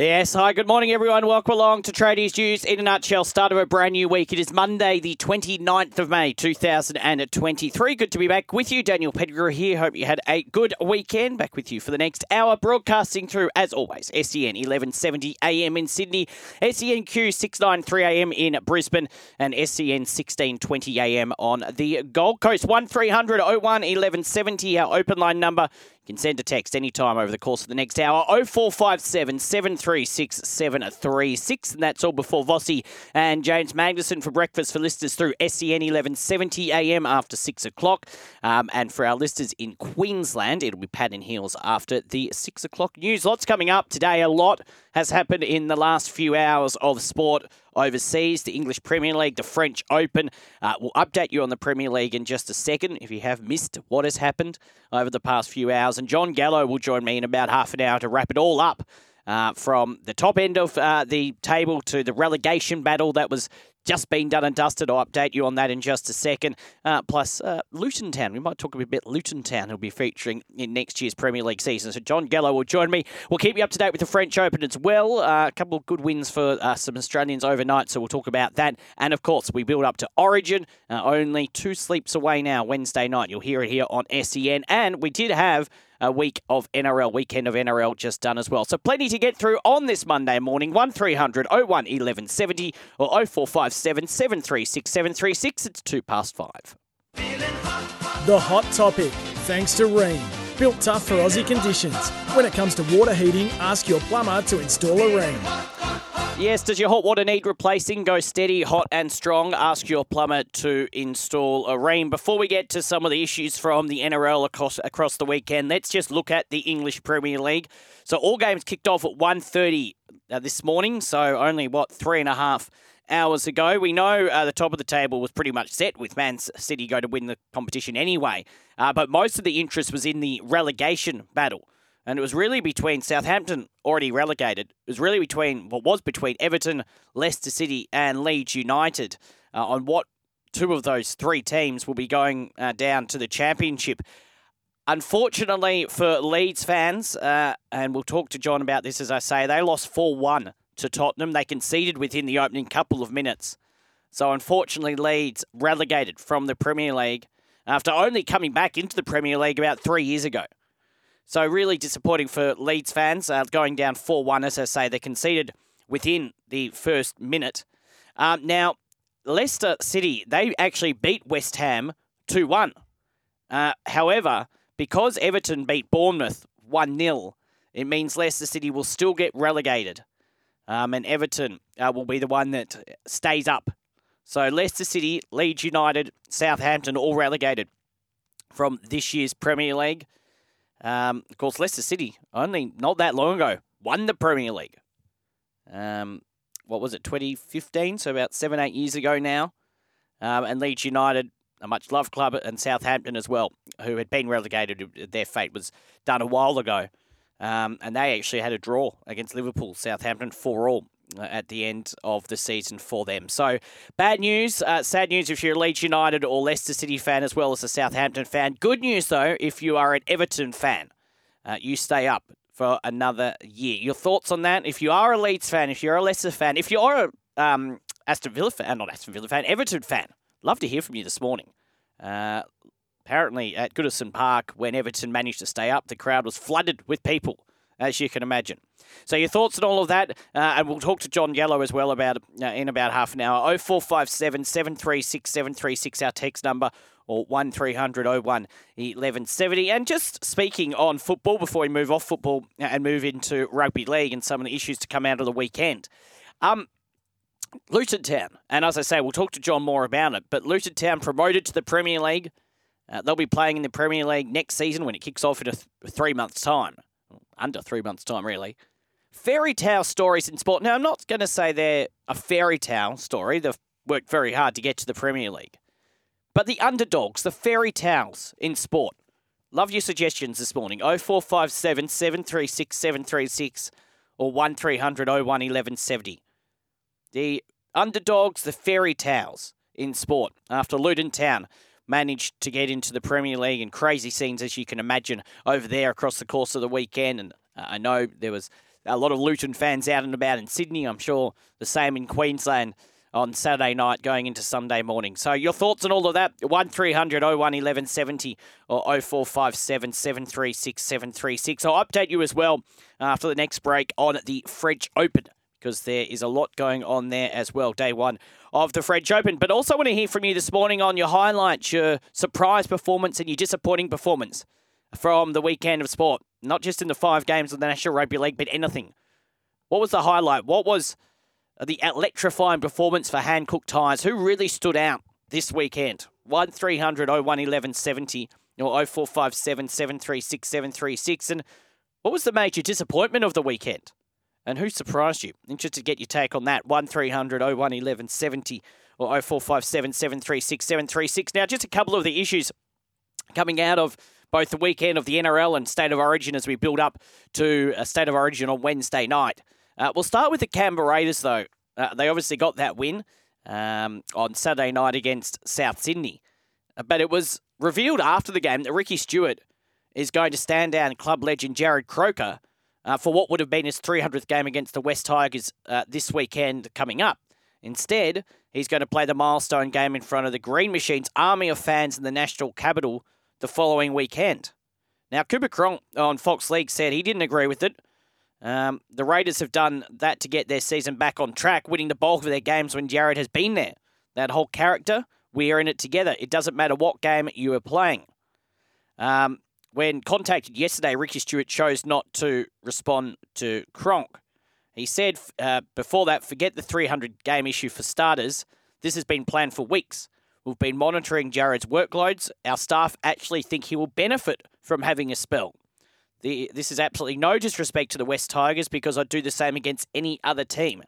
Yes, hi, good morning, everyone. Welcome along to Tradies News in a nutshell. Start of a brand new week. It is Monday, the 29th of May, 2023. Good to be back with you. Daniel Pettigrew here. Hope you had a good weekend. Back with you for the next hour, broadcasting through, as always, SEN 1170 AM in Sydney, SENQ 693 AM in Brisbane, and SEN 1620 AM on the Gold Coast. 1300 01 1170, our open line number. You can send a text anytime over the course of the next hour. 0457 736 736. And that's all before Vossi and James Magnussen for breakfast for listeners through SEN 1170 AM after 6 o'clock. Um, and for our listeners in Queensland, it'll be Pat and Heels after the 6 o'clock news. Lots coming up today. A lot has happened in the last few hours of sport overseas, the English Premier League, the French Open. Uh, we'll update you on the Premier League in just a second if you have missed what has happened over the past few hours. And John Gallo will join me in about half an hour to wrap it all up. Uh, from the top end of uh, the table to the relegation battle that was just been done and dusted. I'll update you on that in just a second. Uh, plus, uh, Luton Town. We might talk a bit about Luton Town, who'll be featuring in next year's Premier League season. So, John Gallo will join me. We'll keep you up to date with the French Open as well. Uh, a couple of good wins for uh, some Australians overnight, so we'll talk about that. And of course, we build up to Origin. Uh, only two sleeps away now, Wednesday night. You'll hear it here on SEN. And we did have a week of NRL, weekend of NRL just done as well. So plenty to get through on this Monday morning. 1300 01 1170 or 0457 736 736. It's two past five. The hot topic, thanks to Rheem. Built tough for Aussie conditions. When it comes to water heating, ask your plumber to install a Rheem. Yes, does your hot water need replacing? Go steady, hot and strong. Ask your plumber to install a Rheem. Before we get to some of the issues from the NRL across, across the weekend, let's just look at the English Premier League. So all games kicked off at 1.30 uh, this morning, so only, what, three and a half hours ago. We know uh, the top of the table was pretty much set with Man City going to win the competition anyway, uh, but most of the interest was in the relegation battle. And it was really between Southampton, already relegated. It was really between what was between Everton, Leicester City, and Leeds United uh, on what two of those three teams will be going uh, down to the championship. Unfortunately for Leeds fans, uh, and we'll talk to John about this as I say, they lost 4 1 to Tottenham. They conceded within the opening couple of minutes. So unfortunately, Leeds relegated from the Premier League after only coming back into the Premier League about three years ago. So really disappointing for Leeds fans, uh, going down 4-1, as I say. They conceded within the first minute. Um, now, Leicester City, they actually beat West Ham 2-1. Uh, however, because Everton beat Bournemouth 1-0, it means Leicester City will still get relegated. Um, and Everton uh, will be the one that stays up. So Leicester City, Leeds United, Southampton all relegated from this year's Premier League. Um, of course, Leicester City only not that long ago won the Premier League. Um, what was it, 2015? So about seven, eight years ago now. Um, and Leeds United, a much loved club, and Southampton as well, who had been relegated. Their fate was done a while ago. Um, and they actually had a draw against Liverpool, Southampton, 4 all uh, at the end of the season for them. So, bad news, uh, sad news if you're a Leeds United or Leicester City fan as well as a Southampton fan. Good news, though, if you are an Everton fan. Uh, you stay up for another year. Your thoughts on that? If you are a Leeds fan, if you're a Leicester fan, if you're a um, Aston Villa fan, not Aston Villa fan, Everton fan, love to hear from you this morning. Uh, apparently at Goodison Park, when Everton managed to stay up, the crowd was flooded with people, as you can imagine. So your thoughts on all of that, uh, and we'll talk to John Gallo as well about uh, in about half an hour. 0457 736 736, our text number, or 1300 01 1170. And just speaking on football, before we move off football and move into rugby league and some of the issues to come out of the weekend. Um, Luton Town, and as I say, we'll talk to John more about it, but Luton Town promoted to the Premier League uh, they'll be playing in the Premier League next season when it kicks off in a th- three months' time. Under three months' time, really. Fairy tale stories in sport. Now, I'm not going to say they're a fairy tale story. They've worked very hard to get to the Premier League. But the underdogs, the fairy tales in sport. Love your suggestions this morning. 0457 736 736 or 1300 01 1170. The underdogs, the fairy tales in sport after Luton Town managed to get into the Premier League and crazy scenes, as you can imagine, over there across the course of the weekend. And uh, I know there was a lot of Luton fans out and about in Sydney. I'm sure the same in Queensland on Saturday night going into Sunday morning. So your thoughts on all of that? 1300 01 1170 or 0457 736 736. I'll update you as well after the next break on the French Open because there is a lot going on there as well. Day one of the French Open. But also want to hear from you this morning on your highlights, your surprise performance and your disappointing performance from the weekend of sport. Not just in the five games of the National Rugby League, but anything. What was the highlight? What was the electrifying performance for Hankook Tyres. Who really stood out this weekend? 1300 01 1170 or 0457 736 736. And what was the major disappointment of the weekend? And who surprised you? Interested to get your take on that. 1300 01 1170 or 0457 736 736. Now, just a couple of the issues coming out of both the weekend of the NRL and State of Origin as we build up to a State of Origin on Wednesday night. Uh, we'll start with the Canberra Raiders, though. Uh, they obviously got that win um, on Saturday night against South Sydney. Uh, but it was revealed after the game that Ricky Stuart is going to stand down club legend Jarrod Croker uh, for what would have been his 300th game against the West Tigers uh, this weekend coming up. Instead, he's going to play the milestone game in front of the Green Machines army of fans in the national capital the following weekend. Now, Cooper Cronk on Fox League said he didn't agree with it, um, the Raiders have done that to get their season back on track, winning the bulk of their games when Jarrod has been there. That whole character, we are in it together. It doesn't matter what game you are playing. Um, when contacted yesterday, Ricky Stuart chose not to respond to Cronk. He said uh, before that, forget the 300 game issue for starters. This has been planned for weeks. We've been monitoring Jarrod's workloads. Our staff actually think he will benefit from having a spell. The, this is absolutely no disrespect to the West Tigers because I'd do the same against any other team.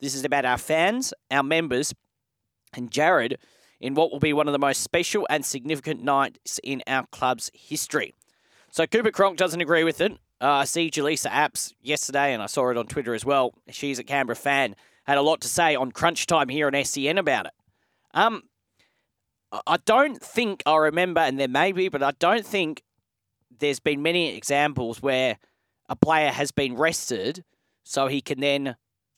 This is about our fans, our members, and Jarrod in what will be one of the most special and significant nights in our club's history. So Cooper Cronk doesn't agree with it. Uh, I see Jaleesa Apps yesterday, and I saw it on Twitter as well. She's a Canberra fan. Had a lot to say on Crunch Time here on SEN about it. Um, I don't think I remember, and there may be, but I don't think there's been many examples where a player has been rested so he can then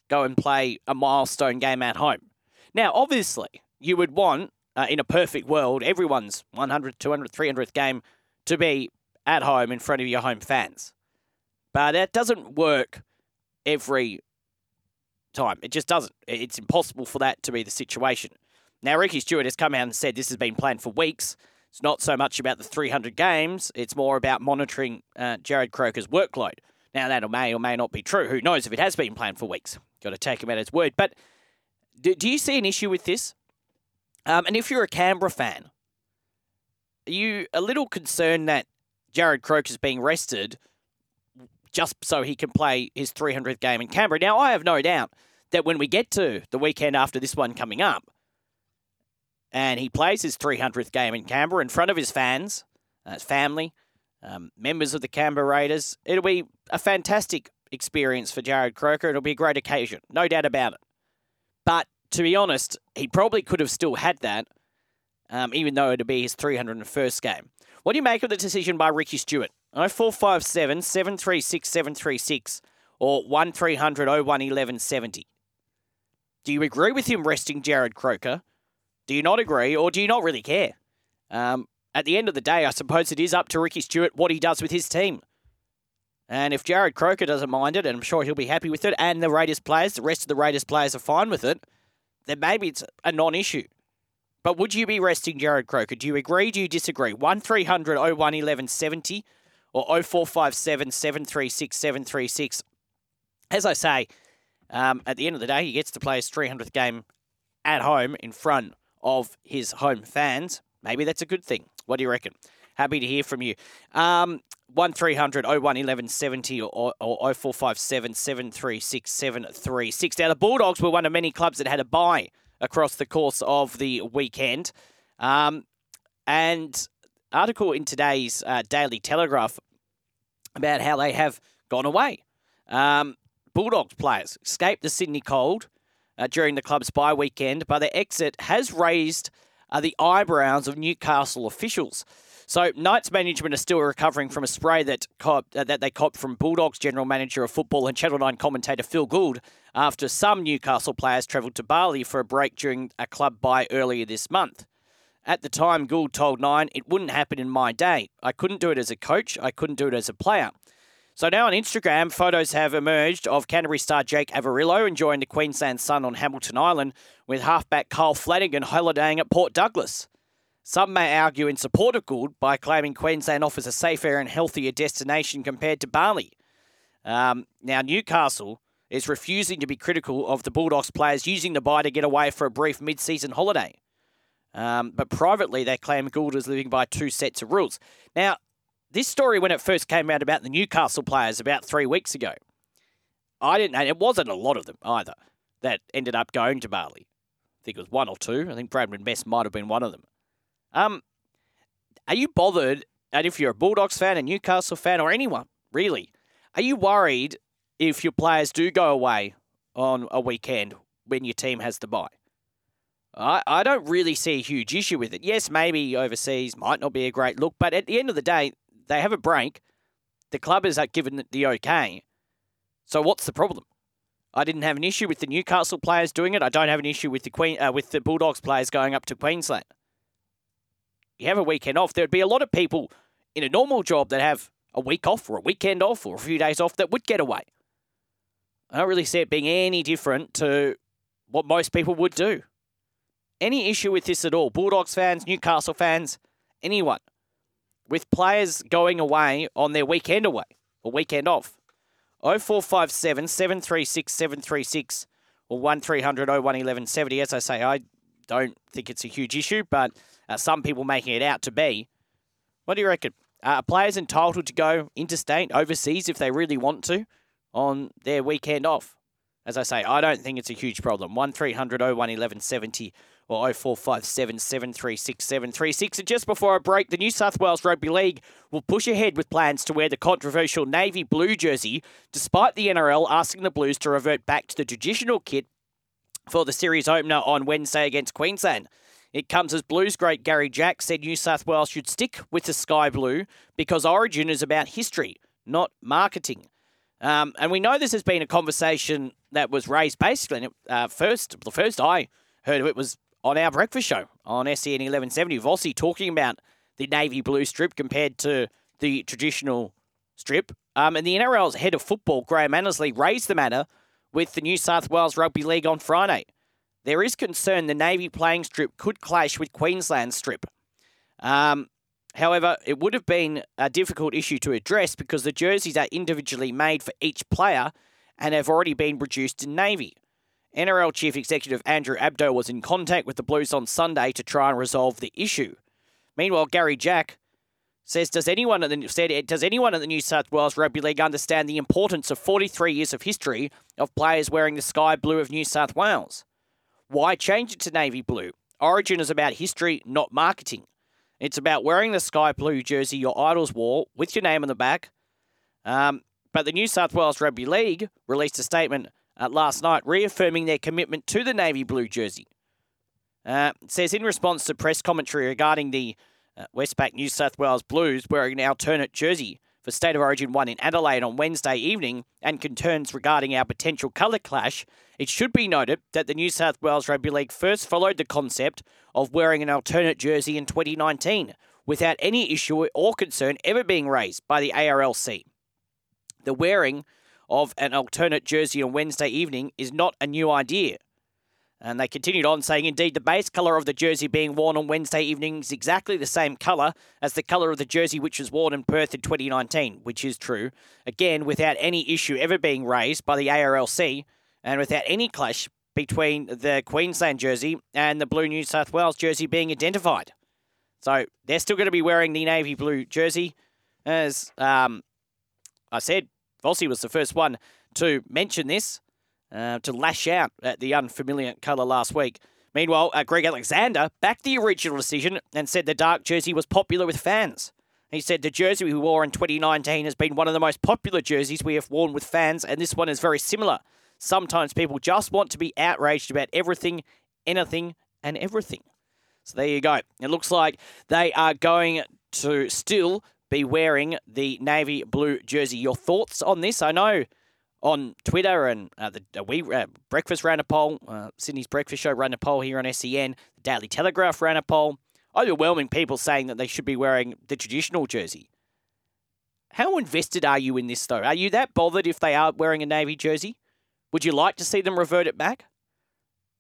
go and play a milestone game at home. Now, obviously, you would want, uh, in a perfect world, everyone's 100, 200, 300th game to be at home in front of your home fans. But that doesn't work every time. It just doesn't. It's impossible for that to be the situation. Now, Ricky Stuart has come out and said this has been planned for weeks. It's not so much about the 300 games, it's more about monitoring uh, Jarrod Croker's workload. Now, that may or may not be true. Who knows if it has been planned for weeks? Got to take him at his word. But do, do you see an issue with this? Um, and if you're a Canberra fan, are you a little concerned that Jarrod is being rested just so he can play his 300th game in Canberra? Now, I have no doubt that when we get to the weekend after this one coming up, and he plays his 300th game in Canberra in front of his fans, uh, his family, um, members of the Canberra Raiders. It'll be a fantastic experience for Jarrod Croker. It'll be a great occasion, no doubt about it. But to be honest, he probably could have still had that, um, even though it'd be his 301st game. What do you make of the decision by Ricky Stuart? 0457 736 736 or 1300 01 1170. Do you agree with him resting Jarrod Croker? Do you not agree, or do you not really care? Um, at the end of the day, I suppose it is up to Ricky Stuart what he does with his team. And if Jarrod Croker doesn't mind it, and I'm sure he'll be happy with it, and the Raiders players, the rest of the Raiders players are fine with it, then maybe it's a non issue. But would you be resting Jarrod Croker? Do you agree? Do you disagree? 1300 01 1170 or 0457 736 736. As I say, um, at the end of the day, he gets to play his 300th game at home in front of his home fans. Maybe that's a good thing. What do you reckon? Happy to hear from you. Um, 1300 01 1170 or, or 0457 736 736. Now, the Bulldogs were one of many clubs that had a bye across the course of the weekend. Um, and article in today's uh, Daily Telegraph about how they have gone away. Um, Bulldogs players escaped the Sydney cold uh, during the club's bye weekend, but their exit has raised uh, the eyebrows of Newcastle officials. So Knights management are still recovering from a spray that cop, uh, that they copped from Bulldogs general manager of football and Channel 9 commentator Phil Gould after some Newcastle players travelled to Bali for a break during a club bye earlier this month. At the time, Gould told Nine, it wouldn't happen in my day. I couldn't do it as a coach, I couldn't do it as a player. So now on Instagram, photos have emerged of Canterbury star Jake Averillo enjoying the Queensland sun on Hamilton Island with halfback Kyle Flanagan holidaying at Port Douglas. Some may argue in support of Gould by claiming Queensland offers a safer and healthier destination compared to Bali. Um, now, Newcastle is refusing to be critical of the Bulldogs players using the bye to get away for a brief mid season holiday. Um, but privately, they claim Gould is living by two sets of rules. Now, this story, when it first came out about the Newcastle players about three weeks ago, I didn't, and it wasn't a lot of them either that ended up going to Bali. I think it was one or two. I think Bradman Best might have been one of them. Um, are you bothered? And if you're a Bulldogs fan, a Newcastle fan, or anyone really, are you worried if your players do go away on a weekend when your team has to buy? I, I don't really see a huge issue with it. Yes, maybe overseas might not be a great look, but at the end of the day, they have a break. The club has given the okay. So what's the problem? I didn't have an issue with the Newcastle players doing it. I don't have an issue with the Queen uh, with the Bulldogs players going up to Queensland. You have a weekend off. There'd be a lot of people in a normal job that have a week off or a weekend off or a few days off that would get away. I don't really see it being any different to what most people would do. Any issue with this at all? Bulldogs fans, Newcastle fans, anyone? with players going away on their weekend away or weekend off. 0457 736 736 or 1300 01 1170. As I say, I don't think it's a huge issue, but uh, some people making it out to be. What do you reckon? Uh, are players entitled to go interstate, overseas, if they really want to, on their weekend off? As I say, I don't think it's a huge problem. 1300 01 1170 or 0457 736 736. And just before I break, the New South Wales Rugby League will push ahead with plans to wear the controversial navy blue jersey, despite the NRL asking the Blues to revert back to the traditional kit for the series opener on Wednesday against Queensland. It comes as Blues great Gary Jack said New South Wales should stick with the sky blue because Origin is about history, not marketing. Um, and we know this has been a conversation that was raised basically. Uh, first, the first I heard of it was on our breakfast show on SEN 1170. Vossi talking about the navy blue strip compared to the traditional strip. Um, and the NRL's head of football, Graham Annesley, raised the matter with the New South Wales Rugby League on Friday. There is concern the Navy playing strip could clash with Queensland strip. Um, however, it would have been a difficult issue to address because the jerseys are individually made for each player and have already been produced in Navy. NRL Chief Executive Andrew Abdo was in contact with the Blues on Sunday to try and resolve the issue. Meanwhile, Gary Jack says, "Does anyone at the said does anyone at the New South Wales Rugby League understand the importance of 43 years of history of players wearing the sky blue of New South Wales? Why change it to navy blue? Origin is about history, not marketing. It's about wearing the sky blue jersey your idols wore with your name on the back." Um, but the New South Wales Rugby League released a statement uh, last night, reaffirming their commitment to the navy blue jersey. Uh, it says in response to press commentary regarding the uh, Westpac New South Wales Blues wearing an alternate jersey for State of Origin 1 in Adelaide on Wednesday evening and concerns regarding our potential colour clash, it should be noted that the New South Wales Rugby League first followed the concept of wearing an alternate jersey in 2019 without any issue or concern ever being raised by the ARLC. The wearing of an alternate jersey on Wednesday evening is not a new idea. And they continued on saying, indeed, the base colour of the jersey being worn on Wednesday evening is exactly the same colour as the colour of the jersey which was worn in Perth in 2019, which is true. Again, without any issue ever being raised by the ARLC and without any clash between the Queensland jersey and the Blue New South Wales jersey being identified. So they're still going to be wearing the navy blue jersey. As um, I said, Vossi was the first one to mention this, uh, to lash out at the unfamiliar colour last week. Meanwhile, uh, Greg Alexander backed the original decision and said the dark jersey was popular with fans. He said the jersey we wore in 2019 has been one of the most popular jerseys we have worn with fans, and this one is very similar. Sometimes people just want to be outraged about everything, anything, and everything. So there you go. It looks like they are going to still be wearing the navy blue jersey. Your thoughts on this? I know on Twitter and uh, the uh, we uh, breakfast ran a poll. Uh, Sydney's breakfast show ran a poll here on SEN. The Daily Telegraph ran a poll. Overwhelming people saying that they should be wearing the traditional jersey. How invested are you in this though? Are you that bothered if they are wearing a navy jersey? Would you like to see them revert it back?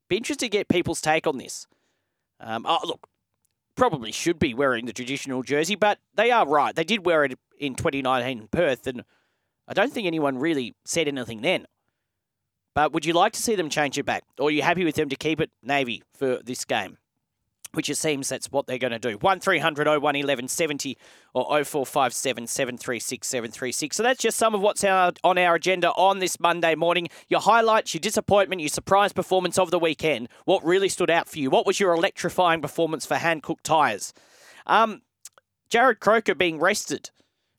Be interested to get people's take on this. Um, oh, look, probably should be wearing the traditional jersey, but they are right. They did wear it in 2019 in Perth, and I don't think anyone really said anything then. But would you like to see them change it back? Or are you happy with them to keep it Navy for this game? Which it seems that's what they're going to do. 1300 01 1170 or 0457 736 736. So that's just some of what's on our agenda on this Monday morning. Your highlights, your disappointment, your surprise performance of the weekend. What really stood out for you? What was your electrifying performance for Hankook Tyres? Um, Jarrod Croker being rested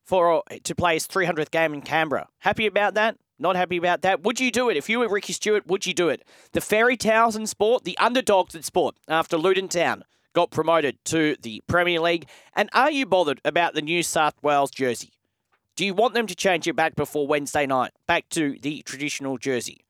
for uh, to play his 300th game in Canberra. Happy about that? Not happy about that. Would you do it? If you were Ricky Stuart, would you do it? The Fairy tales in sport, the underdogs in sport after Luton Town got promoted to the Premier League. And are you bothered about the New South Wales jersey? Do you want them to change it back before Wednesday night, back to the traditional jersey?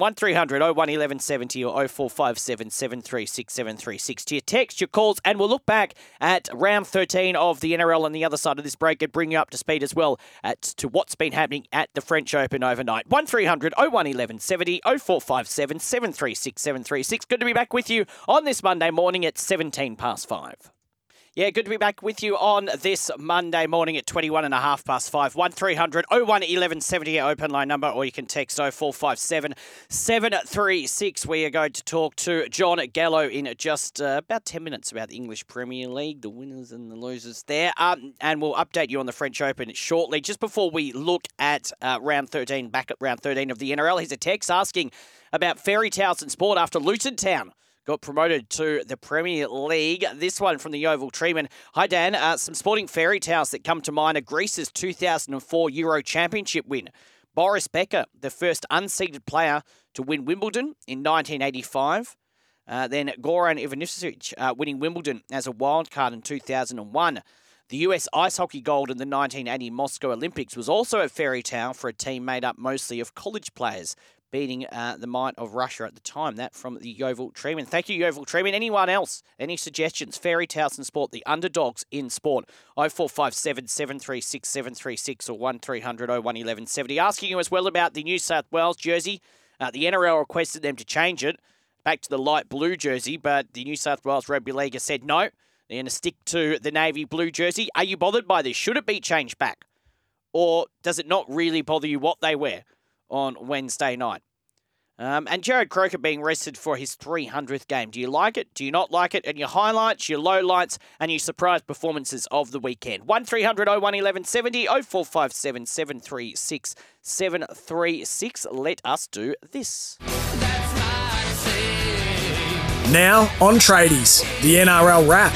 1300 01 1170 or 0457 736 736 to your text, your calls, and we'll look back at round 13 of the NRL on the other side of this break and bring you up to speed as well at to what's been happening at the French Open overnight. 1300 01 1170 0457 736 736. Good to be back with you on this Monday morning at 17 past 5. Yeah, good to be back with you on this Monday morning at 21 and a half past 5. 1300 01 1170 open line number, or you can text 0457 736. We are going to talk to John Gallo in just uh, about 10 minutes about the English Premier League, the winners and the losers there. Um, and we'll update you on the French Open shortly. Just before we look at uh, round 13, back at round 13 of the NRL, here's a text asking about fairy tales and sport after Luton Town got promoted to the Premier League. This one from the Yeovil Treeman. Hi, Dan. Uh, some sporting fairy tales that come to mind are Greece's 2004 Euro Championship win. Boris Becker, the first unseeded player to win Wimbledon in 1985. Uh, then Goran Ivanisevic uh, winning Wimbledon as a wildcard in 2001. The US ice hockey gold in the 1980 Moscow Olympics was also a fairy tale for a team made up mostly of college players beating uh, the might of Russia at the time. That from the Yeovil Treeman. Thank you, Yeovil Treeman. Anyone else? Any suggestions? Fairy Tales in Sport, the underdogs in sport. 0457 736 736 or 1300 01 1170. Asking you as well about the New South Wales jersey. Uh, the NRL requested them to change it back to the light blue jersey, but the New South Wales Rugby League has said no. They're going to stick to the navy blue jersey. Are you bothered by this? Should it be changed back? Or does it not really bother you what they wear? On Wednesday night. Um, and Jarrod Croker being rested for his 300th game. Do you like it? Do you not like it? And your highlights, your lowlights, and your surprise performances of the weekend. 1300 01 1170 0457 736 736. Let us do this. Now on Tradies, the NRL wrap.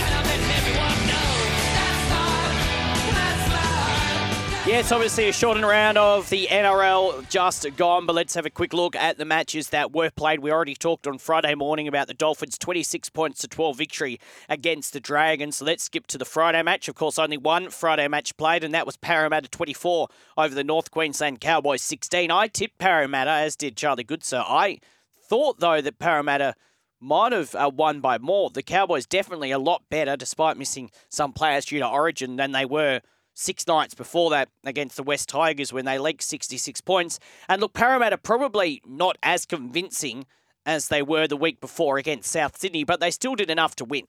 Yes, obviously a shortened round of the NRL just gone, but let's have a quick look at the matches that were played. We already talked on Friday morning about the Dolphins' 26 points to 12 victory against the Dragons. So let's skip to the Friday match. Of course, only one Friday match played, and that was Parramatta 24 over the North Queensland Cowboys 16. I tipped Parramatta, as did Charlie Goodsir. I thought, though, that Parramatta might have uh, won by more. The Cowboys definitely a lot better, despite missing some players due to Origin, than they were six nights before that against the West Tigers when they leaked 66 points. And look, Parramatta probably not as convincing as they were the week before against South Sydney, but they still did enough to win.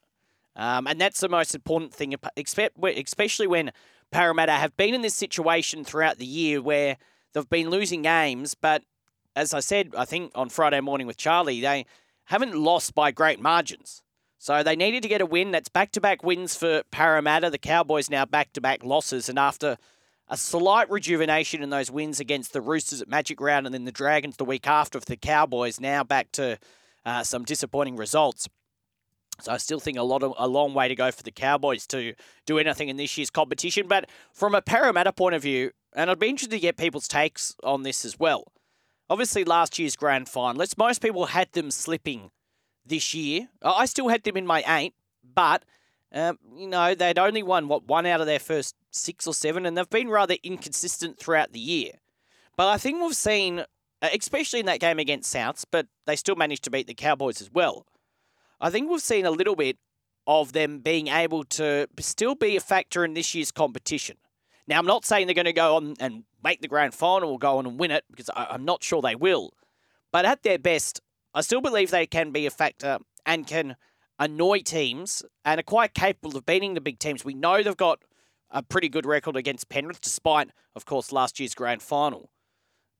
Um, and that's the most important thing, especially when Parramatta have been in this situation throughout the year where they've been losing games, but as I said, I think on Friday morning with Charlie, they haven't lost by great margins. So they needed to get a win. That's back to back wins for Parramatta. The Cowboys now back to back losses. And after a slight rejuvenation in those wins against the Roosters at Magic Round and then the Dragons the week after for the Cowboys, now back to uh, some disappointing results. So I still think a lot of a long way to go for the Cowboys to do anything in this year's competition. But from a Parramatta point of view, and I'd be interested to get people's takes on this as well. Obviously, last year's grand final, most people had them slipping this year. I still had them in my eight, but Um, you know, they'd only won, what, one out of their first six or seven, and they've been rather inconsistent throughout the year. But I think we've seen, uh, especially in that game against Souths, but they still managed to beat the Cowboys as well. I think we've seen a little bit of them being able to still be a factor in this year's competition. Now, I'm not saying they're going to go on and make the grand final or go on and win it because I'm not sure they will. But at their best, I still believe they can be a factor and can annoy teams and are quite capable of beating the big teams. We know they've got a pretty good record against Penrith, despite, of course, last year's grand final.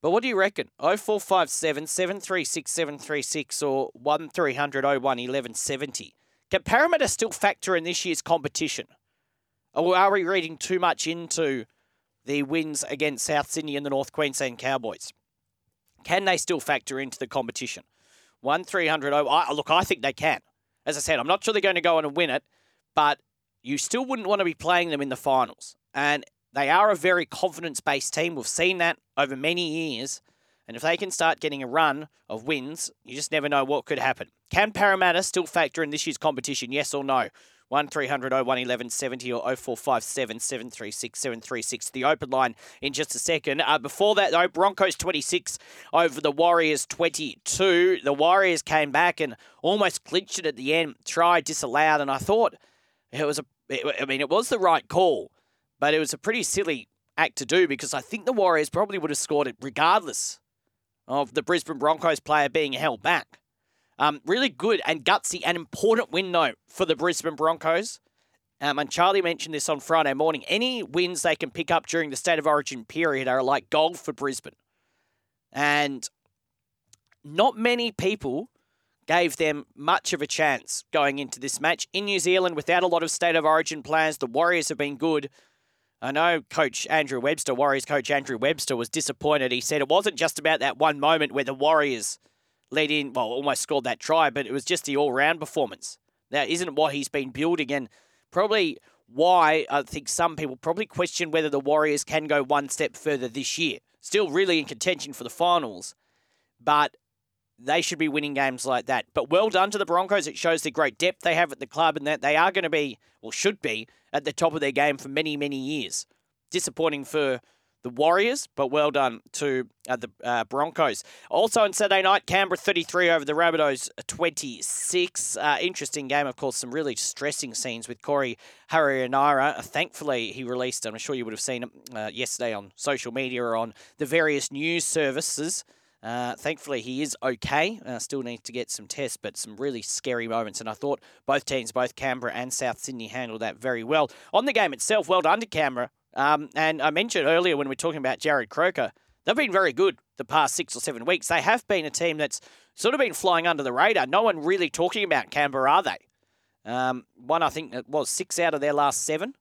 But what do you reckon? 0457 736 736 or 1300 01 1170. Can Parramatta still factor in this year's competition? Or are we reading too much into the wins against South Sydney and the North Queensland Cowboys? Can they still factor into the competition? 1 300 I, Look, I think they can. As I said, I'm not sure they're going to go on and win it, but you still wouldn't want to be playing them in the finals. And they are a very confidence based team. We've seen that over many years. And if they can start getting a run of wins, you just never know what could happen. Can Parramatta still factor in this year's competition? Yes or no? 1300 01 1170 or 0457 736 736. The open line in just a second. Uh, before that, though, Broncos 26 over the Warriors 22. The Warriors came back and almost clinched it at the end, tried, disallowed, and I thought it was a, it, I mean, it was the right call, but it was a pretty silly act to do because I think the Warriors probably would have scored it regardless of the Brisbane Broncos player being held back. Um, really good and gutsy and important win, though, for the Brisbane Broncos. Um, and Charlie mentioned this on Friday morning. Any wins they can pick up during the State of Origin period are like gold for Brisbane. And not many people gave them much of a chance going into this match. In New Zealand, without a lot of State of Origin plans, the Warriors have been good. I know Coach Andrew Webster, Warriors coach Andrew Webster, was disappointed. He said it wasn't just about that one moment where the Warriors led in, well, almost scored that try, but it was just the all round performance. That isn't what he's been building, and probably why I think some people probably question whether the Warriors can go one step further this year. Still really in contention for the finals, but they should be winning games like that. But well done to the Broncos. It shows the great depth they have at the club and that they are going to be, or should be, at the top of their game for many, many years. Disappointing for the Warriors, but well done to uh, the uh, Broncos. Also on Saturday night, Canberra 33 over the Rabbitohs 26. Uh, interesting game, of course, some really distressing scenes with Corey Harawira. Uh, thankfully, he released, I'm sure you would have seen it uh, yesterday on social media or on the various news services. Uh, thankfully, he is okay. Uh, still needs to get some tests, but some really scary moments. And I thought both teams, both Canberra and South Sydney, handled that very well. On the game itself, well done to Canberra. Um, and I mentioned earlier when we were talking about Jarrod Croker, they've been very good the past six or seven weeks. They have been a team that's sort of been flying under the radar. No one really talking about Canberra, are they? Um, one, I think, it was six out of their last seven.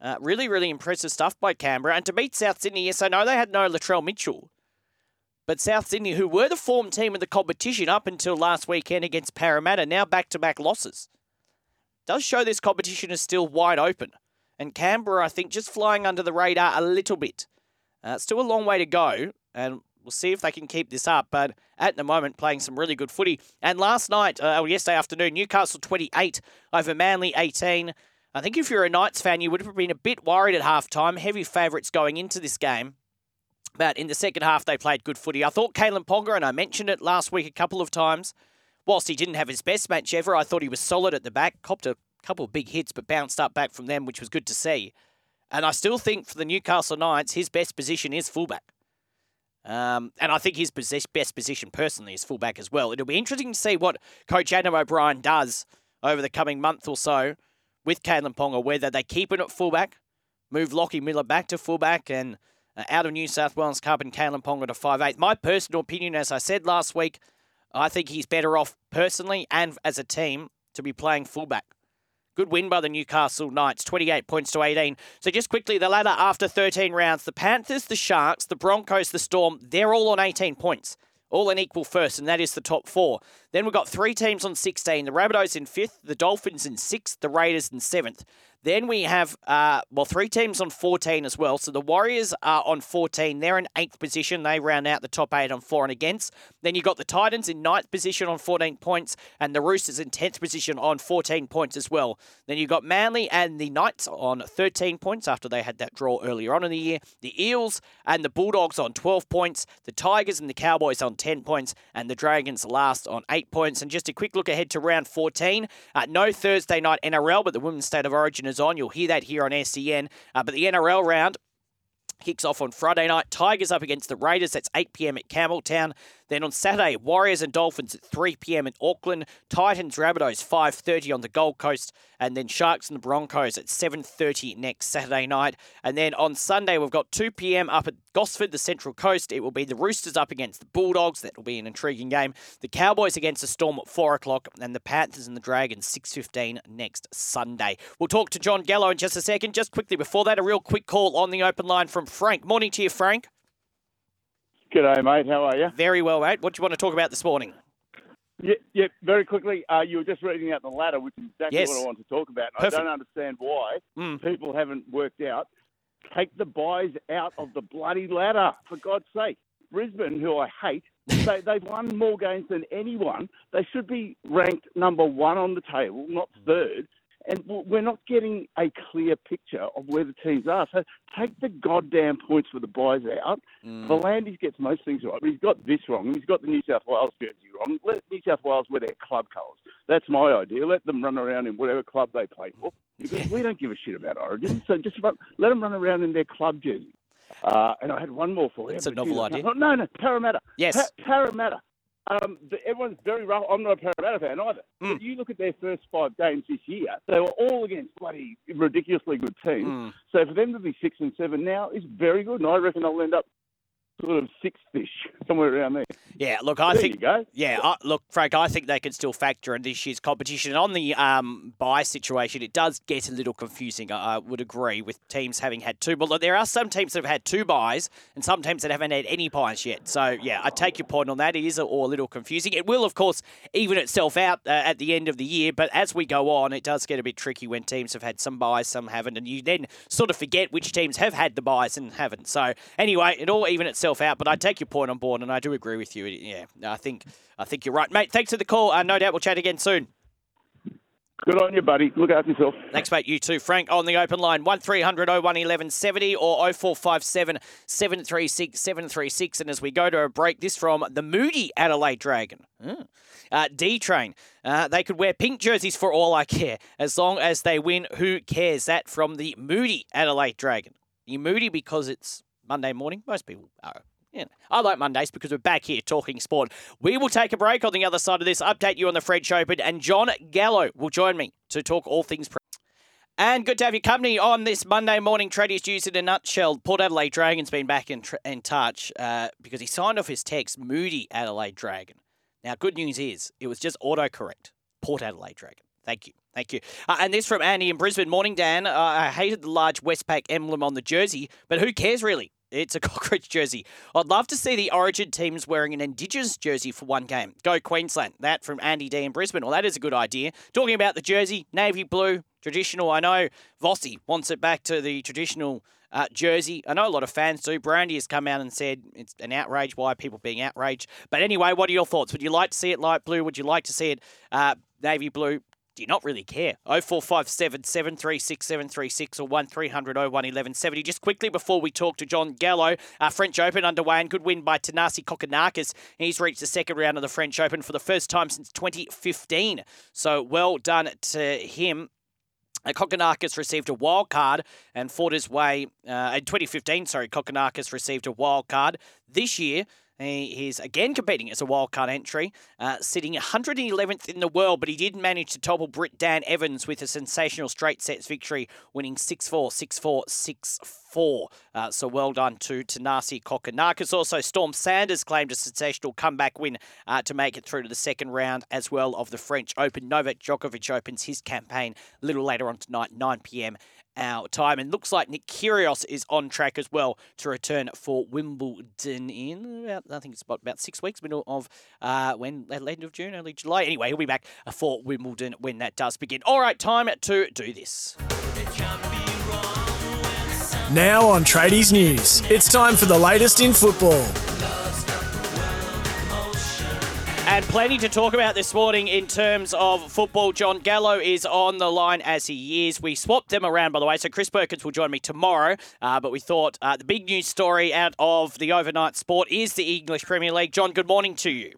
Uh, really, really impressive stuff by Canberra. And to beat South Sydney, yes, I know they had no Latrell Mitchell. But South Sydney, who were the form team of the competition up until last weekend against Parramatta, now back to back losses. Does show this competition is still wide open. And Canberra, I think, just flying under the radar a little bit. Uh, still a long way to go, and we'll see if they can keep this up. But at the moment, playing some really good footy. And last night, uh, yesterday afternoon, Newcastle 28 over Manly 18. I think if you're a Knights fan, you would have been a bit worried at halftime. Heavy favourites going into this game. But in the second half, they played good footy. I thought Kalyn Ponga, and I mentioned it last week a couple of times, whilst he didn't have his best match ever, I thought he was solid at the back. Copped a couple of big hits, but bounced up back from them, which was good to see. And I still think for the Newcastle Knights, his best position is fullback. Um, and I think his best position personally is fullback as well. It'll be interesting to see what Coach Adam O'Brien does over the coming month or so with Kalyn Ponga, whether they keep him at fullback, move Lockie Miller back to fullback, and uh, out of New South Wales Cup and Kalyn Ponga to five eight. My personal opinion, as I said last week, I think he's better off personally and as a team to be playing fullback. Good win by the Newcastle Knights, 28 points to 18. So just quickly, the ladder after 13 rounds, the Panthers, the Sharks, the Broncos, the Storm, they're all on 18 points. All in equal first, and that is the top four. Then we've got three teams on 16. The Rabbitohs in fifth, the Dolphins in sixth, the Raiders in seventh. Then we have, uh, well, three teams on 14 as well. So the Warriors are on 14. They're in eighth position. They round out the top eight on for and against. Then you've got the Titans in ninth position on 14 points, and the Roosters in 10th position on 14 points as well. Then you've got Manly and the Knights on 13 points after they had that draw earlier on in the year. The Eels and the Bulldogs on 12 points. The Tigers and the Cowboys on 10 points, and the Dragons last on 8 points. And just a quick look ahead to round 14. Uh, no Thursday night NRL, but the Women's State of Origin on. You'll hear that here on SEN. Uh, but the NRL round kicks off on Friday night. Tigers up against the Raiders. That's 8 p.m. at Campbelltown. Then on Saturday, Warriors and Dolphins at 3 p.m. in Auckland. Titans, Rabbitohs 5:30 on the Gold Coast, and then Sharks and the Broncos at 7:30 next Saturday night. And then on Sunday, we've got 2 p.m. up at Gosford, the Central Coast. It will be the Roosters up against the Bulldogs. That will be an intriguing game. The Cowboys against the Storm at 4 o'clock, and the Panthers and the Dragons 6:15 next Sunday. We'll talk to John Gallo in just a second. Just quickly before that, a real quick call on the open line from Frank. Morning to you, Frank. G'day, mate. How are you? Very well, mate. What do you want to talk about this morning? Yeah, yeah very quickly. Uh, you were just reading out the ladder, which is exactly Yes. what I want to talk about. I don't understand why Mm. people haven't worked out. Take the byes out of the bloody ladder, for God's sake. Brisbane, who I hate, they, they've won more games than anyone. They should be ranked number one on the table, not third. And we're not getting a clear picture of where the teams are. So take the goddamn points for the byes out. Mm. V'landys gets most things right, but he's got this wrong. He's got the New South Wales jersey wrong. Let New South Wales wear their club colours. That's my idea. Let them run around in whatever club they play for. Because we don't give a shit about Origin. So just run, let them run around in their club jersey. Uh, and I had one more for you. It's a novel idea. No, no, no, Parramatta. Yes. Pa- Parramatta. Um, everyone's very rough. I'm not a Parramatta fan either. Mm. But you look at their first five games this year, they were all against bloody ridiculously good teams. Mm. So for them to be six and seven now is very good, and I reckon they'll end up sort of sixth-ish, somewhere around there. Yeah, look, I there think you go. Yeah, I, look, Frank, I think they can still factor in this year's competition. On the um, bye situation, it does get a little confusing. I, I would agree with teams having had two, but look, there are some teams that have had two byes and some teams that haven't had any byes yet. So, yeah, I take your point on that. It is a little confusing. It will, of course, even itself out uh, at the end of the year, but as we go on, it does get a bit tricky when teams have had some byes, some haven't, and you then sort of forget which teams have had the byes and haven't. So, anyway, it all even itself out, but I take your point on board, and I do agree with you. Yeah, I think I think you're right, mate. Thanks for the call. Uh, no doubt we'll chat again soon. Good on you, buddy. Look after yourself. Thanks, mate. You too. Frank on the open line, 1300 01 1170 or 0457 736 736. And as we go to a break, this from the Moody Adelaide Dragon. Hmm. Uh, D Train. Uh, they could wear pink jerseys for all I care. As long as they win, who cares? That from the Moody Adelaide Dragon. You moody because it's Monday morning? Most people are. Yeah. I like Mondays because we're back here talking sport. We will take a break on the other side of this, update you on the French Open, and John Gallo will join me to talk all things. Pre- and good to have your company on this Monday morning. Tradies News in a nutshell. Port Adelaide Dragon's been back in, tr- in touch uh, because he signed off his text, Moody Adelaide Dragon. Now, good news is it was just autocorrect. Port Adelaide Dragon. Thank you. Thank you. Uh, and this from Andy in Brisbane. Morning, Dan. Uh, I hated the large Westpac emblem on the jersey, but who cares really? It's a cockroach jersey. I'd love to see the Origin teams wearing an Indigenous jersey for one game. Go Queensland. That from Andy D in Brisbane. Well, that is a good idea. Talking about the jersey, navy blue, traditional. I know Vossi wants it back to the traditional uh, jersey. I know a lot of fans do. Brandy has come out and said it's an outrage. Why people being outraged? But anyway, what are your thoughts? Would you like to see it light blue? Would you like to see it uh, navy blue? Do you not really care? 0457 736 736 or 1300 01 1170. Just quickly before we talk to John Gallo, uh, French Open underway and good win by Thanasi Kokkinakis. He's reached the second round of the French Open for the first time since 2015. So well done to him. Uh, Kokkinakis received a wild card and fought his way uh, in 2015. Sorry, Kokkinakis received a wild card. This year, he is again competing as a wildcard entry, uh, sitting 111th in the world, but he did manage to topple Brit Dan Evans with a sensational straight sets victory, winning 6 4, 6 4, 6 4. Uh, so well done to Thanasi Kokkinakis. Also, Storm Sanders claimed a sensational comeback win uh, to make it through to the second round as well of the French Open. Novak Djokovic opens his campaign a little later on tonight, 9 p.m our time. And looks like Nick Kyrgios is on track as well to return for Wimbledon in about, I think it's about, about six weeks, middle of uh, when, at the end of June, early July. Anyway, he'll be back for Wimbledon when that does begin. All right, time to do this. Now on Tradies News, it's time for the latest in football. And plenty to talk about this morning in terms of football. John Gallo is on the line as he is. We swapped them around, by the way, so Chris Perkins will join me tomorrow. Uh, but we thought uh, the big news story out of the overnight sport is the English Premier League. John, good morning to you.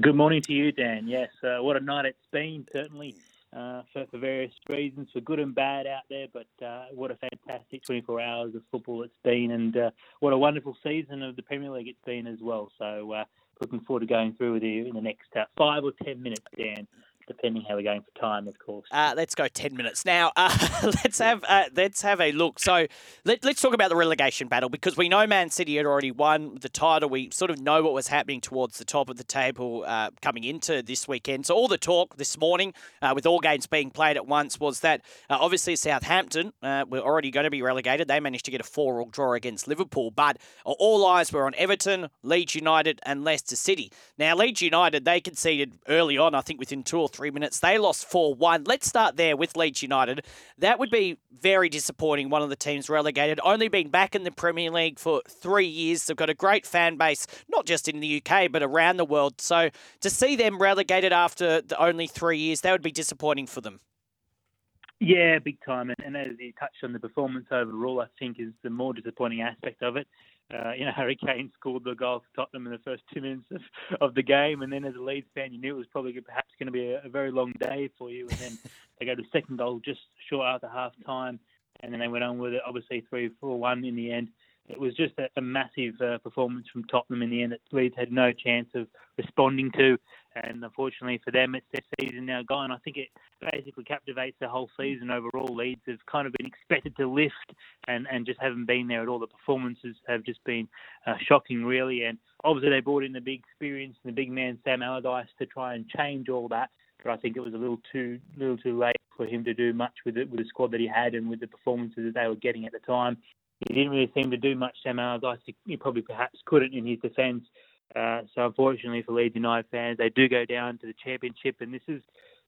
Good morning to you, Dan. Yes, uh, what a night it's been, certainly. Uh, for, for, various reasons, for good and bad out there. But uh, what a fantastic 24 hours of football it's been, and uh, what a wonderful season of the Premier League it's been as well. So uh, looking forward to going through with you in the next uh, five or ten minutes, Dan depending how we're going for time, of course. Uh, let's go ten minutes now. Uh, let's have uh, let's have a look. So let, us talk about the relegation battle because we know Man City had already won the title. We sort of know what was happening towards the top of the table uh, coming into this weekend. So all the talk this morning, uh, with all games being played at once, was that uh, obviously Southampton were already going to be relegated. They managed to get a four-all draw against Liverpool, but all eyes were on Everton, Leeds United, and Leicester City. Now Leeds United they conceded early on, I think within two or three three minutes. They lost 4 1. Let's start there with Leeds United. That would be very disappointing. One of the teams relegated, only been back in the Premier League for three years. They've got a great fan base, not just in the UK, but around the world. So to see them relegated after the only three years, that would be disappointing for them. Yeah, big time. And, and as you touched on, the performance overall, I think, is the more disappointing aspect of it. Uh, you know, Harry Kane scored the goal for Tottenham in the first two minutes of, of the game, and then as a Leeds fan, you knew it was probably perhaps going to be a, a very long day for you. And then they go to the second goal just short after half time, and then they went on with it, obviously 3 4 1 in the end. It was just a, a massive uh, performance from Tottenham in the end that Leeds had no chance of responding to and unfortunately for them, it's their season now gone. I think it basically captivates the whole season overall. Leeds have kind of been expected to lift and, and just haven't been there at all. The performances have just been uh, shocking, really. And obviously, they brought in the big experience and the big man Sam Allardyce to try and change all that. But I think it was a little too little too late for him to do much with it with the squad that he had and with the performances that they were getting at the time. He didn't really seem to do much. Sam Allardyce, he probably perhaps couldn't in his defence. Uh, so unfortunately for Leeds United fans, they do go down to the championship, and this is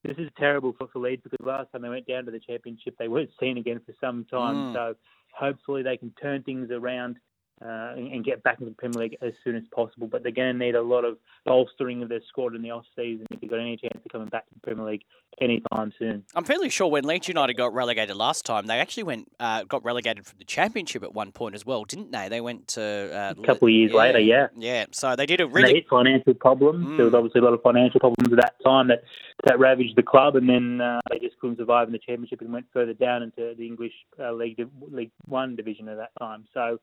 this is terrible for, for Leeds because last time they went down to the championship, they weren't seen again for some time. Mm. So hopefully they can turn things around uh, and, and, get back into the Premier League as soon as possible. But they're going to need a lot of bolstering of their squad in the off season if they've got any chance of coming back to the Premier League anytime soon. I'm fairly sure when Leeds United got relegated last time, they actually went uh, got relegated from the Championship at one point as well, didn't they? They went to uh, a couple of years yeah, later, yeah, yeah. So they did a really they hit financial problems. Mm. There was obviously a lot of financial problems at that time that that ravaged the club, and then uh, they just couldn't survive in the Championship and went further down into the English uh, League League One division at that time. So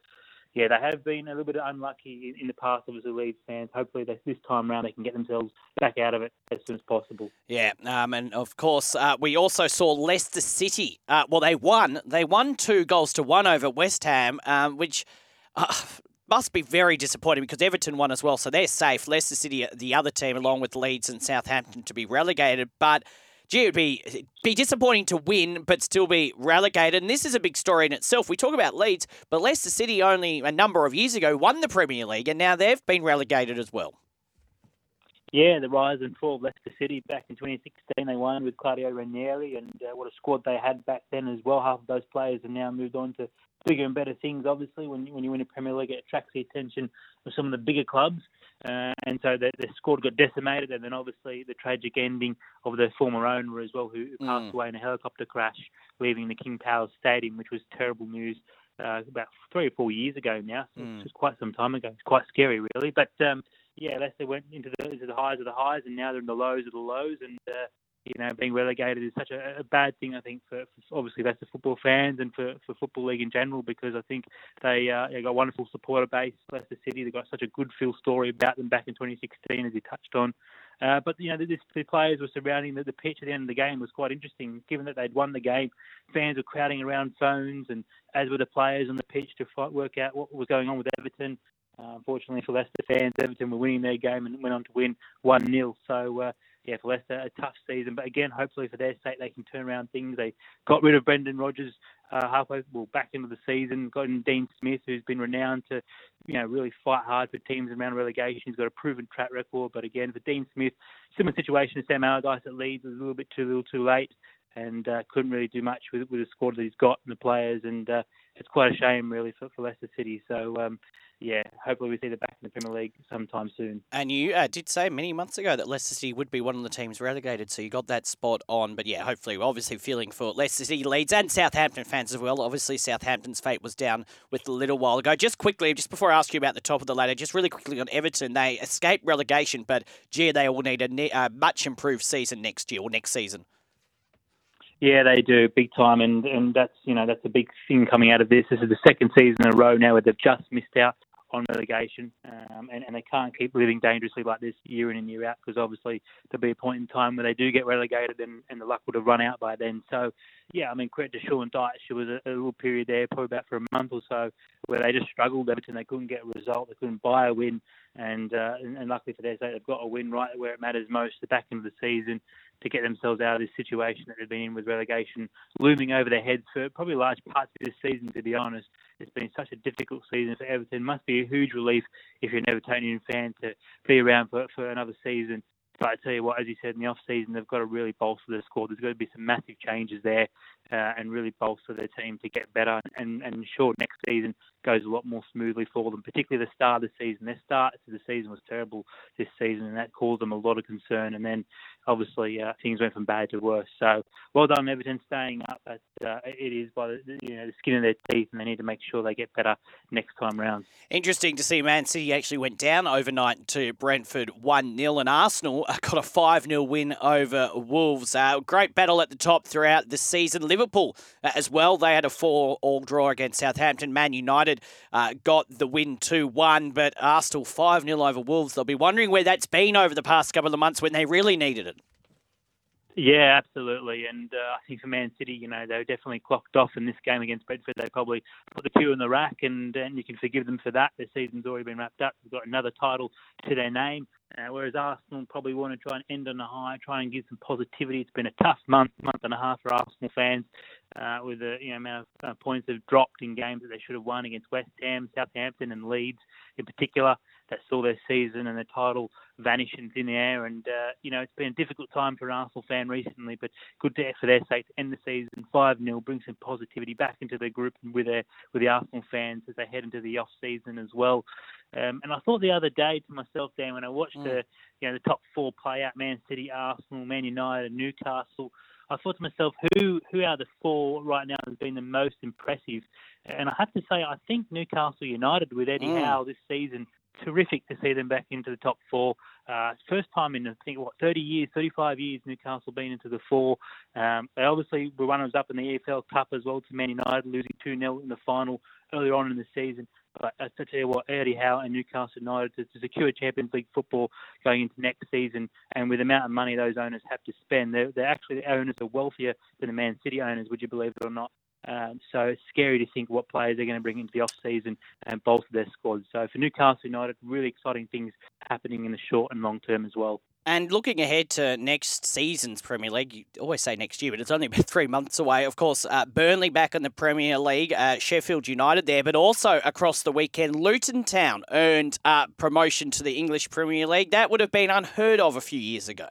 yeah, they have been a little bit unlucky in, the past, obviously, Leeds fans. Hopefully, they, this time around, they can get themselves back out of it as soon as possible. Yeah, um, and of course, uh, we also saw Leicester City. Uh, well, they won. They won two goals to one over West Ham, um, which. Uh, must be very disappointing because Everton won as well, so they're safe. Leicester City, the other team, along with Leeds and Southampton, to be relegated. But gee, it'd be be disappointing to win, but still be relegated. And this is a big story in itself. We talk about Leeds, but Leicester City only a number of years ago won the Premier League, and now they've been relegated as well. Yeah, the rise and fall of Leicester City back in 2016, they won with Claudio Ranieri, and uh, what a squad they had back then as well. Half of those players have now moved on to bigger and better things. Obviously, when when you win a Premier League, it attracts the attention of some of the bigger clubs. Uh, and so the, the squad got decimated, and then obviously the tragic ending of the former owner as well, who, who passed mm. away in a helicopter crash, leaving the King Power Stadium, which was terrible news uh, about three or four years ago now. So mm. It's quite some time ago. It's quite scary, really. But um, yeah, Leicester went into the, into the highs of the highs, and now they're in the lows of the lows, and uh, you know, being relegated is such a, a bad thing. I think for, for obviously that's the football fans and for, for football league in general because I think they uh, they got a wonderful supporter base. Leicester City they got such a good feel story about them back in 2016 as you touched on. Uh, but you know, the, the players were surrounding the, the pitch at the end of the game was quite interesting. Given that they'd won the game, fans were crowding around phones, and as were the players on the pitch to fight, work out what was going on with Everton. Uh, unfortunately for Leicester fans, Everton were winning their game and went on to win one 0 So uh, yeah, for Leicester, a tough season. But again, hopefully for their sake, they can turn around things. They got rid of Brendan Rodgers uh, halfway, well, back into the season. Got in Dean Smith, who's been renowned to, you know, really fight hard for teams around relegation. He's got a proven track record. But again, for Dean Smith, similar situation to Sam Allardyce at Leeds, was a little bit too little too late. And uh, couldn't really do much with with the squad that he's got and the players, and uh, it's quite a shame really for, for Leicester City. So um, yeah, hopefully we see them back in the Premier League sometime soon. And you uh, did say many months ago that Leicester City would be one of the teams relegated, so you got that spot on. But yeah, hopefully, we're obviously feeling for Leicester City Leeds and Southampton fans as well. Obviously, Southampton's fate was down with a little while ago. Just quickly, just before I ask you about the top of the ladder, just really quickly on Everton, they escaped relegation, but gee, they will need a ne- uh, much improved season next year or next season. Yeah, they do big time, and and that's you know that's a big thing coming out of this. This is the second season in a row now where they've just missed out on relegation, um, and, and they can't keep living dangerously like this year in and year out because obviously there'll be a point in time where they do get relegated and, and the luck would have run out by then. So, yeah, I mean, credit to Sean Dyche. There was a, a little period there, probably about for a month or so, where they just struggled. Everton, they couldn't get a result, they couldn't buy a win, and, uh, and, and luckily for their sake, they've got a win right where it matters most, the back end of the season to get themselves out of this situation that they've been in with relegation looming over their heads for probably large parts of this season, to be honest. It's been such a difficult season for Everton. Must be a huge relief if you're an Evertonian fan to be around for, for another season. But I tell you what, as you said in the off season, they've got to really bolster their squad. There's got to be some massive changes there, uh, and really bolster their team to get better and, and ensure next season goes a lot more smoothly for them. Particularly the start of the season. Their start to the season was terrible this season, and that caused them a lot of concern. And then obviously uh, things went from bad to worse. So well done, Everton, staying up. But uh, it is by the you know the skin of their teeth, and they need to make sure they get better next time round. Interesting to see Man City actually went down overnight to Brentford one 0 and Arsenal got a five 0 win over Wolves. Uh, great battle at the top throughout the season. Liverpool uh, as well. They had a four all draw against Southampton. Man United uh, got the win two one, but Arsenal five 0 over Wolves. They'll be wondering where that's been over the past couple of months when they really needed it. Yeah, absolutely. And uh, I think for Man City, you know, they were definitely clocked off in this game against Brentford. They probably put the two in the rack, and, and you can forgive them for that. Their season's already been wrapped up. They've got another title to their name. Uh, whereas Arsenal probably want to try and end on a high, try and give some positivity. It's been a tough month, month and a half for Arsenal fans, uh, with the you know, amount of uh, points they've dropped in games that they should have won against West Ham, Southampton, and Leeds in particular that saw their season and the title vanish in thin air. And uh, you know, it's been a difficult time for an Arsenal fan recently, but good to, for their sake to end the season five 0 bring some positivity back into the group and with their with the Arsenal fans as they head into the off season as well. Um, and I thought the other day to myself, Dan, when I watched mm. the you know the top four play out, Man City, Arsenal, Man United, Newcastle. I thought to myself, who who are the four right now has been the most impressive? And I have to say, I think Newcastle United with Eddie mm. Howe this season terrific to see them back into the top four. Uh, first time in I think what 30 years, 35 years, Newcastle been into the four. Um, they obviously were runners up in the EFL Cup as well to Man United, losing 2 0 in the final earlier on in the season. But I tell you what, Eddie Howe and Newcastle United to, to secure Champions League football going into next season, and with the amount of money those owners have to spend, they're, they're actually the owners are wealthier than the Man City owners. Would you believe it or not? Um, so it's scary to think what players they're going to bring into the off season and bolster their squad. So for Newcastle United, really exciting things happening in the short and long term as well. And looking ahead to next season's Premier League, you always say next year, but it's only about three months away. Of course, uh, Burnley back in the Premier League, uh, Sheffield United there, but also across the weekend, Luton Town earned uh, promotion to the English Premier League. That would have been unheard of a few years ago.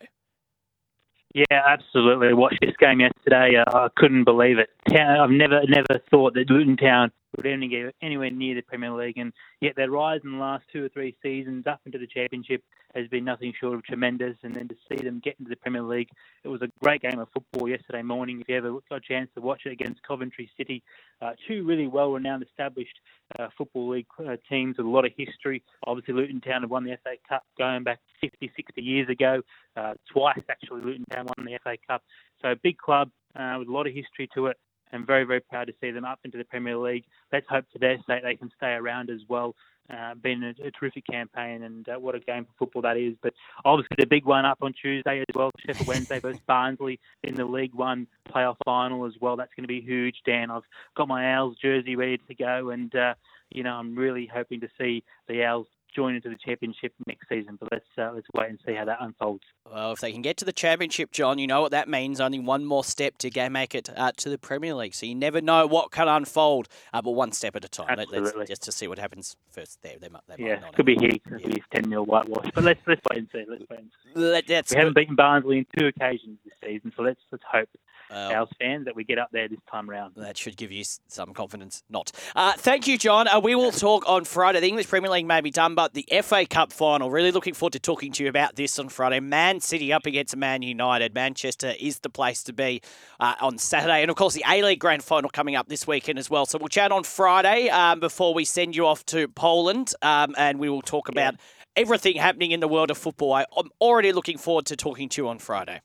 Yeah, absolutely. I watched this game yesterday. Uh, I couldn't believe it. I've never never thought that Luton Town would only get anywhere near the Premier League, and yet their rise in the last two or three seasons up into the Championship has been nothing short of tremendous. And then to see them get into the Premier League, it was a great game of football yesterday morning. If you ever got a chance to watch it against Coventry City, uh, two really well-renowned, established uh, football league uh, teams with a lot of history. Obviously, Luton Town have won the FA Cup going back 50, 60 years ago. Uh, twice actually, Luton Town won the FA Cup. So a big club uh, with a lot of history to it and very, very proud to see them up into the Premier League. Let's hope for their sake they can stay around as well. Uh, been a, a terrific campaign, and uh, what a game for football that is. But obviously, the big one up on Tuesday as well, Sheffield Wednesday versus Barnsley in the League One playoff final as well. That's going to be huge, Dan. I've got my Owls jersey ready to go, and uh, you know I'm really hoping to see the Owls join into the championship next season. But let's uh, let's wait and see how that unfolds. Well, if they can get to the championship, John, you know what that means. Only one more step to make it uh, to the Premier League. So you never know what can unfold, uh, but one step at a time. Absolutely. Let's, just to see what happens first. There, they might, they yeah, could be here. Could yeah. be ten 0 whitewash. But let's let's wait and see. Let's wait and see. Let, we haven't beaten Barnsley in two occasions this season, so let's let's hope Well- South fans that we get up there this time round. That should give you some confidence. Not. Uh, thank you, John. Uh, we will talk on Friday. The English Premier League may be done, but the FA Cup final. Really looking forward to talking to you about this on Friday. Man City up against Man United. Manchester is the place to be uh, on Saturday. And of course, the A League Grand Final coming up this weekend as well. So we'll chat on Friday um, before we send you off to Poland um, and we will talk about everything happening in the world of football. I'm already looking forward to talking to you on Friday.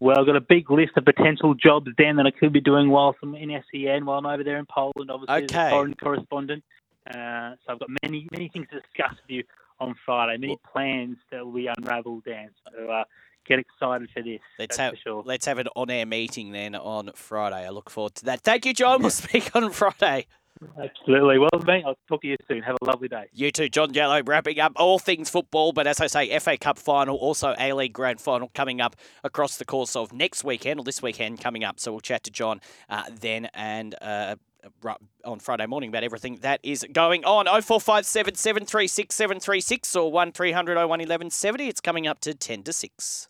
Well, I've got a big list of potential jobs, Dan, that I could be doing whilst I'm in SEN, while I'm over there in Poland, obviously, as a foreign correspondent. Uh, so I've got many, many things to discuss with you on Friday, many plans that will be unravelled, Dan. So uh, get excited for this. Let's that's have for sure. let's have an on-air meeting then on Friday. I look forward to that. Thank you, John. We'll speak on Friday. Absolutely. Well, mate, I'll talk to you soon. Have a lovely day. You too, John Gallo, wrapping up all things football. But as I say, FA Cup final, also A League Grand Final coming up across the course of next weekend or this weekend coming up. So we'll chat to John uh, then and. Uh, on Friday morning about everything that is going on. 0457 736 736 or 1300 01 1170. It's coming up to 10 to 6.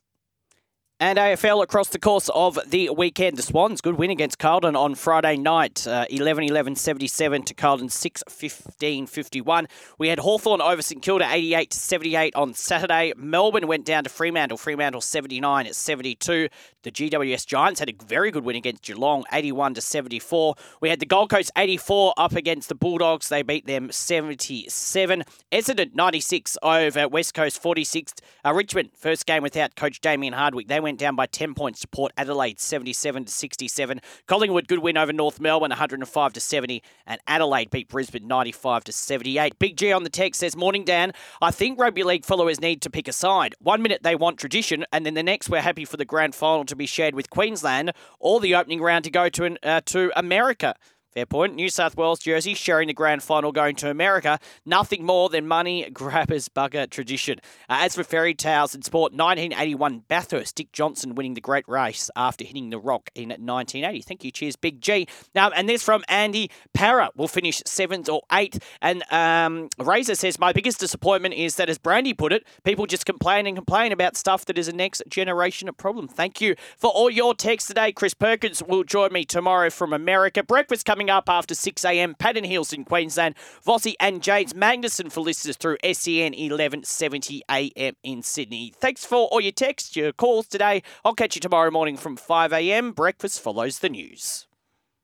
And AFL across the course of the weekend. The Swans, good win against Carlton on Friday night. Uh, 11 11 77 to Carlton 6 15 51. We had Hawthorn over St Kilda 88 to 78 on Saturday. Melbourne went down to Fremantle. Fremantle 79 at 72. The GWS Giants had a very good win against Geelong 81 to 74. We had the Gold Coast 84 up against the Bulldogs. They beat them 77. Essendon 96 over West Coast 46. Uh, Richmond, first game without coach Damien Hardwick. They went down by 10 points to Port Adelaide 77 to 67. Collingwood, good win over North Melbourne 105 to 70. And Adelaide beat Brisbane 95 to 78. Big G on the text says, Morning, Dan. I think rugby league followers need to pick a side. One minute they want tradition, and then the next we're happy for the grand final to be shared with Queensland or the opening round to go to, an, uh, to America. Fair point. New South Wales jersey sharing the grand final going to America. Nothing more than money grabbers bugger tradition. Uh, as for fairy tales and sport, 1981 Bathurst, Dick Johnson winning the great race after hitting the rock in 1980. Thank you. Cheers, Big G. Now, and this from Andy Para will finish seventh or eighth. And um, Razor says, My biggest disappointment is that, as Brandy put it, people just complain and complain about stuff that is a next generation problem. Thank you for all your texts today. Chris Perkins will join me tomorrow from America. Breakfast coming up after 6 a.m. Patton Hills in Queensland. Vossi and James Magnussen for listeners through SEN 1170 a.m. in Sydney. Thanks for all your texts, your calls today. I'll catch you tomorrow morning from 5 a.m. Breakfast follows the news.